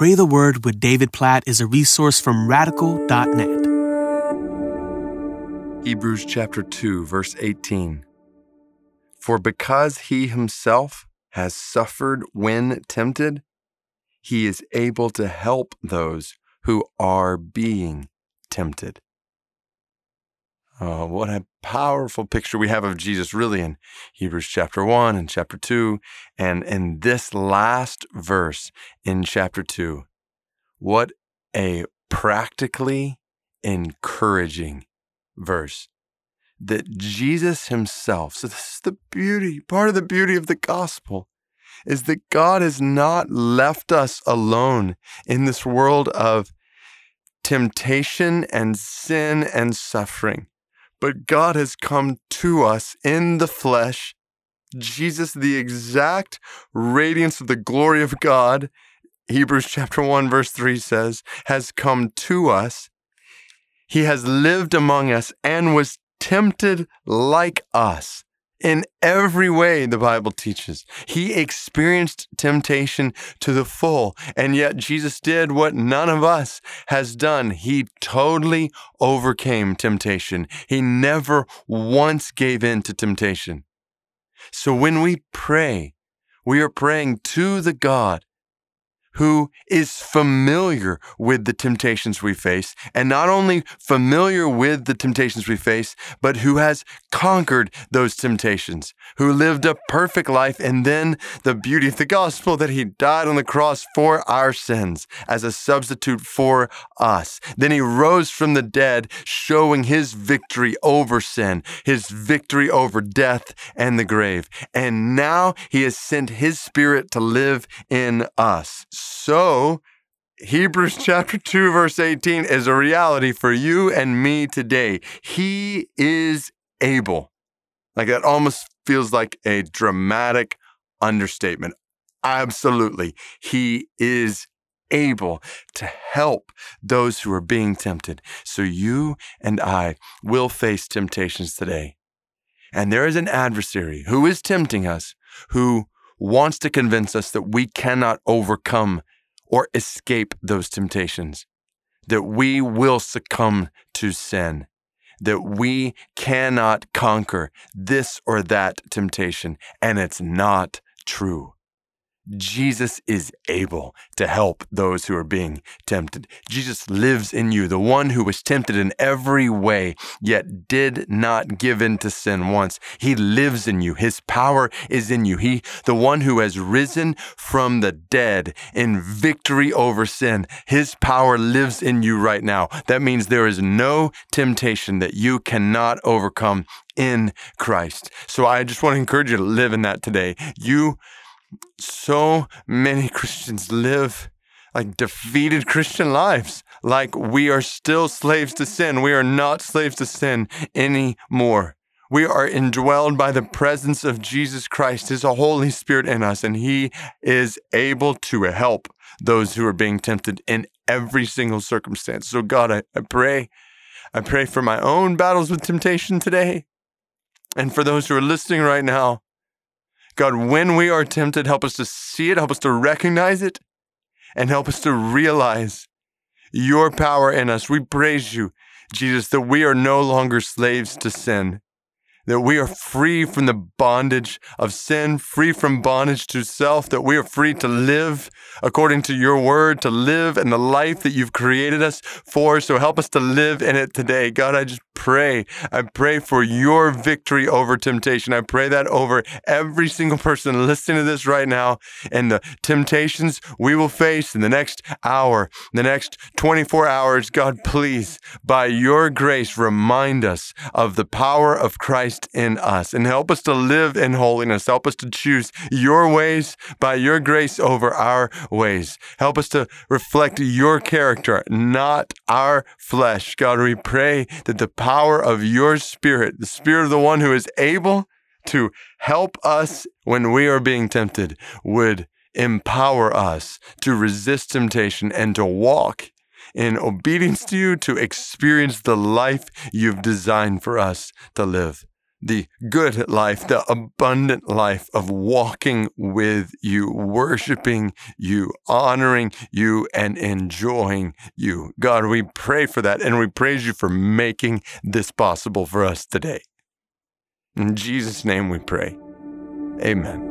Pray the Word with David Platt is a resource from radical.net. Hebrews chapter 2, verse 18. For because he himself has suffered when tempted, he is able to help those who are being tempted. Oh, what a powerful picture we have of Jesus, really, in Hebrews chapter 1 and chapter 2. And in this last verse in chapter 2, what a practically encouraging verse that Jesus himself, so this is the beauty, part of the beauty of the gospel, is that God has not left us alone in this world of temptation and sin and suffering but God has come to us in the flesh. Jesus, the exact radiance of the glory of God, Hebrews chapter 1, verse 3 says, has come to us. He has lived among us and was tempted like us. In every way, the Bible teaches. He experienced temptation to the full, and yet Jesus did what none of us has done. He totally overcame temptation. He never once gave in to temptation. So when we pray, we are praying to the God who is familiar with the temptations we face, and not only familiar with the temptations we face, but who has conquered those temptations, who lived a perfect life, and then the beauty of the gospel that he died on the cross for our sins as a substitute for us. Then he rose from the dead, showing his victory over sin, his victory over death and the grave. And now he has sent his spirit to live in us. So, Hebrews chapter 2, verse 18 is a reality for you and me today. He is able. Like that almost feels like a dramatic understatement. Absolutely. He is able to help those who are being tempted. So you and I will face temptations today. And there is an adversary who is tempting us, who wants to convince us that we cannot overcome or escape those temptations, that we will succumb to sin, that we cannot conquer this or that temptation, and it's not true. Jesus is able to help those who are being tempted. Jesus lives in you, the one who was tempted in every way, yet did not give in to sin once. He lives in you. His power is in you. He, the one who has risen from the dead in victory over sin, his power lives in you right now. That means there is no temptation that you cannot overcome in Christ. So I just want to encourage you to live in that today. You so many Christians live like defeated Christian lives, like we are still slaves to sin. We are not slaves to sin anymore. We are indwelled by the presence of Jesus Christ, His Holy Spirit in us, and He is able to help those who are being tempted in every single circumstance. So, God, I, I pray. I pray for my own battles with temptation today and for those who are listening right now. God, when we are tempted, help us to see it, help us to recognize it, and help us to realize your power in us. We praise you, Jesus, that we are no longer slaves to sin, that we are free from the bondage of sin, free from bondage to self, that we are free to live according to your word, to live in the life that you've created us for. So help us to live in it today. God, I just pray. I pray for your victory over temptation. I pray that over every single person listening to this right now and the temptations we will face in the next hour, the next 24 hours. God, please, by your grace, remind us of the power of Christ in us and help us to live in holiness. Help us to choose your ways by your grace over our ways. Help us to reflect your character, not our flesh. God, we pray that the power power of your spirit, the spirit of the one who is able to help us when we are being tempted, would empower us to resist temptation and to walk in obedience to you, to experience the life you've designed for us to live. The good life, the abundant life of walking with you, worshiping you, honoring you, and enjoying you. God, we pray for that and we praise you for making this possible for us today. In Jesus' name we pray. Amen.